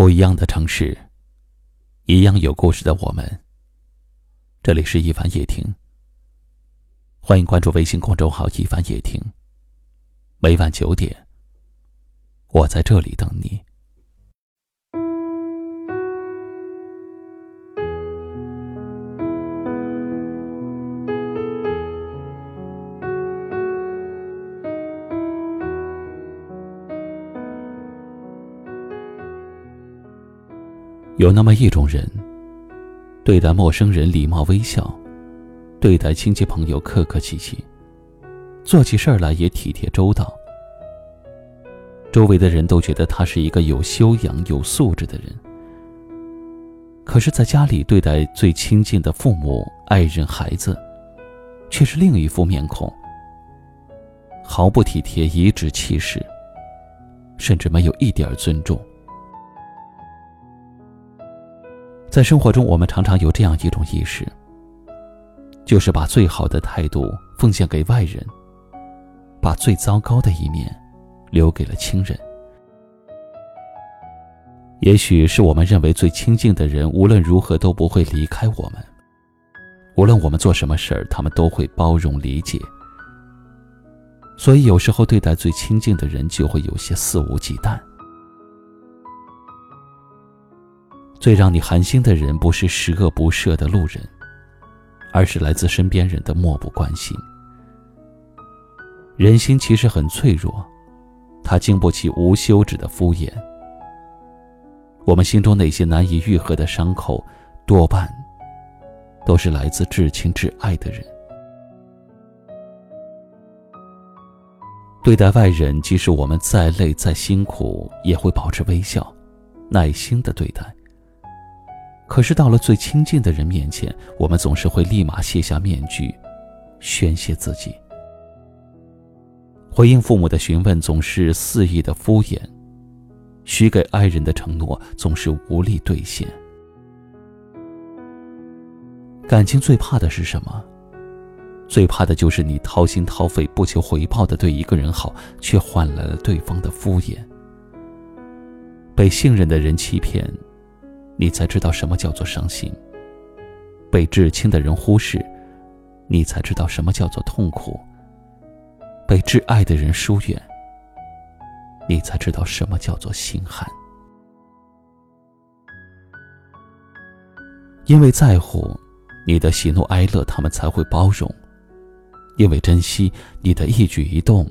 不一样的城市，一样有故事的我们。这里是一凡夜听，欢迎关注微信公众号“一凡夜听”。每晚九点，我在这里等你。有那么一种人，对待陌生人礼貌微笑，对待亲戚朋友客客气气，做起事儿来也体贴周到。周围的人都觉得他是一个有修养、有素质的人。可是，在家里对待最亲近的父母、爱人、孩子，却是另一副面孔，毫不体贴、颐指气使，甚至没有一点尊重。在生活中，我们常常有这样一种意识，就是把最好的态度奉献给外人，把最糟糕的一面留给了亲人。也许是我们认为最亲近的人无论如何都不会离开我们，无论我们做什么事儿，他们都会包容理解。所以有时候对待最亲近的人，就会有些肆无忌惮。最让你寒心的人，不是十恶不赦的路人，而是来自身边人的漠不关心。人心其实很脆弱，它经不起无休止的敷衍。我们心中那些难以愈合的伤口，多半都是来自至亲至爱的人。对待外人，即使我们再累再辛苦，也会保持微笑，耐心的对待。可是到了最亲近的人面前，我们总是会立马卸下面具，宣泄自己。回应父母的询问总是肆意的敷衍，许给爱人的承诺总是无力兑现。感情最怕的是什么？最怕的就是你掏心掏肺、不求回报的对一个人好，却换来了对方的敷衍。被信任的人欺骗。你才知道什么叫做伤心。被至亲的人忽视，你才知道什么叫做痛苦。被挚爱的人疏远，你才知道什么叫做心寒。因为在乎你的喜怒哀乐，他们才会包容；因为珍惜你的一举一动，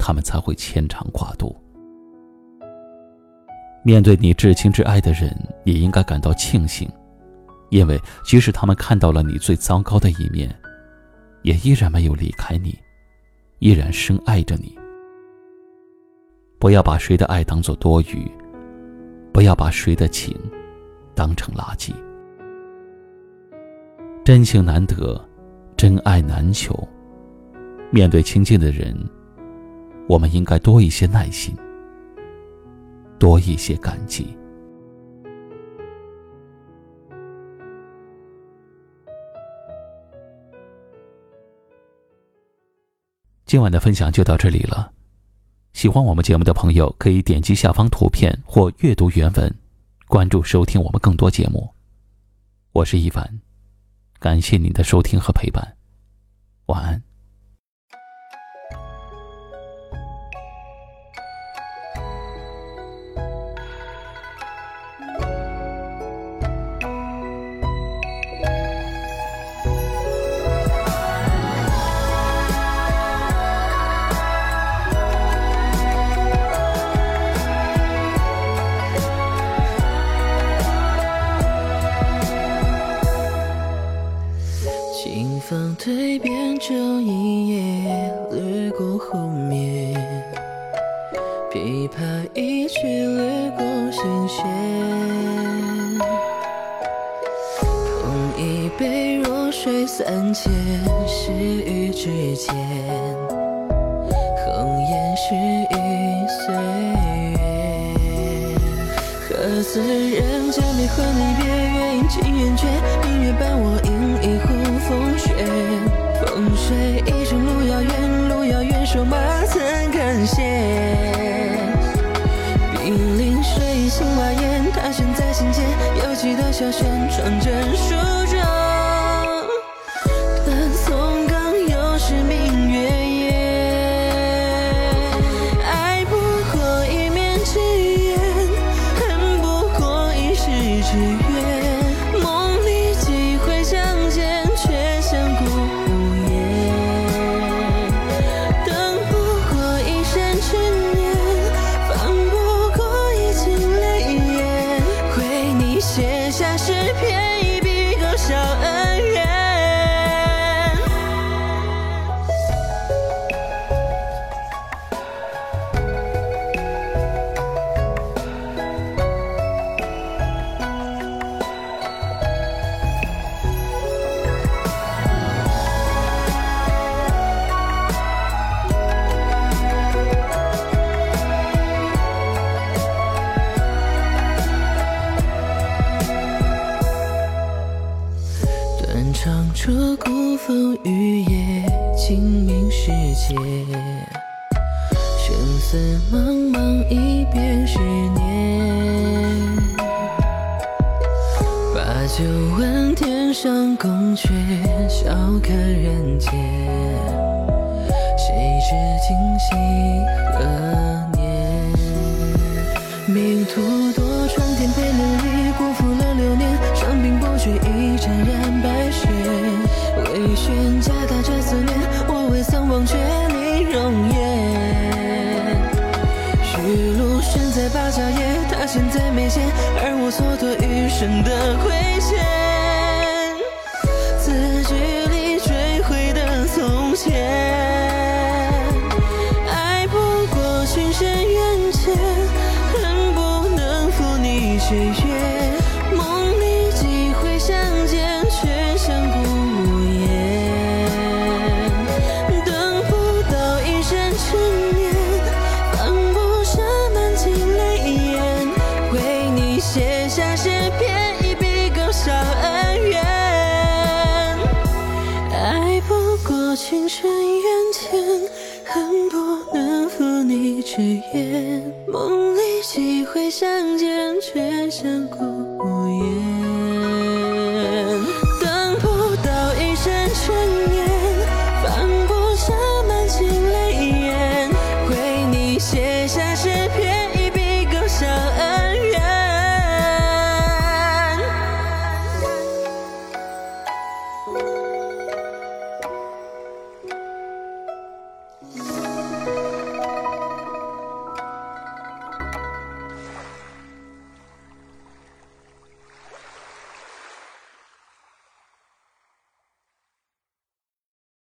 他们才会牵肠挂肚。面对你至亲至爱的人，也应该感到庆幸，因为即使他们看到了你最糟糕的一面，也依然没有离开你，依然深爱着你。不要把谁的爱当做多余，不要把谁的情当成垃圾。真情难得，真爱难求。面对亲近的人，我们应该多一些耐心。多一些感激。今晚的分享就到这里了。喜欢我们节目的朋友，可以点击下方图片或阅读原文，关注收听我们更多节目。我是一凡，感谢您的收听和陪伴，晚安。清风蜕变成一夜，掠过湖面，琵琶一曲掠过心弦。捧一杯弱水三千，细雨之间，红颜逝于岁月。何似人间离合离别，月影情圆缺，明月伴我小轩传真书风雨夜，清明时节。生死茫茫，一别十年。把酒问天上宫阙，笑看人间。谁知今夕何年？命途多舛，颠沛流夹杂着思念，我未曾忘却你容颜。虚路悬在芭蕉叶，他现在眉间，而我蹉跎余生的亏欠。字句里追悔的从前，爱不过情深缘浅，恨不能负你血缘。情深缘浅，恨不能负你之言。梦里几回相见，却相顾无言。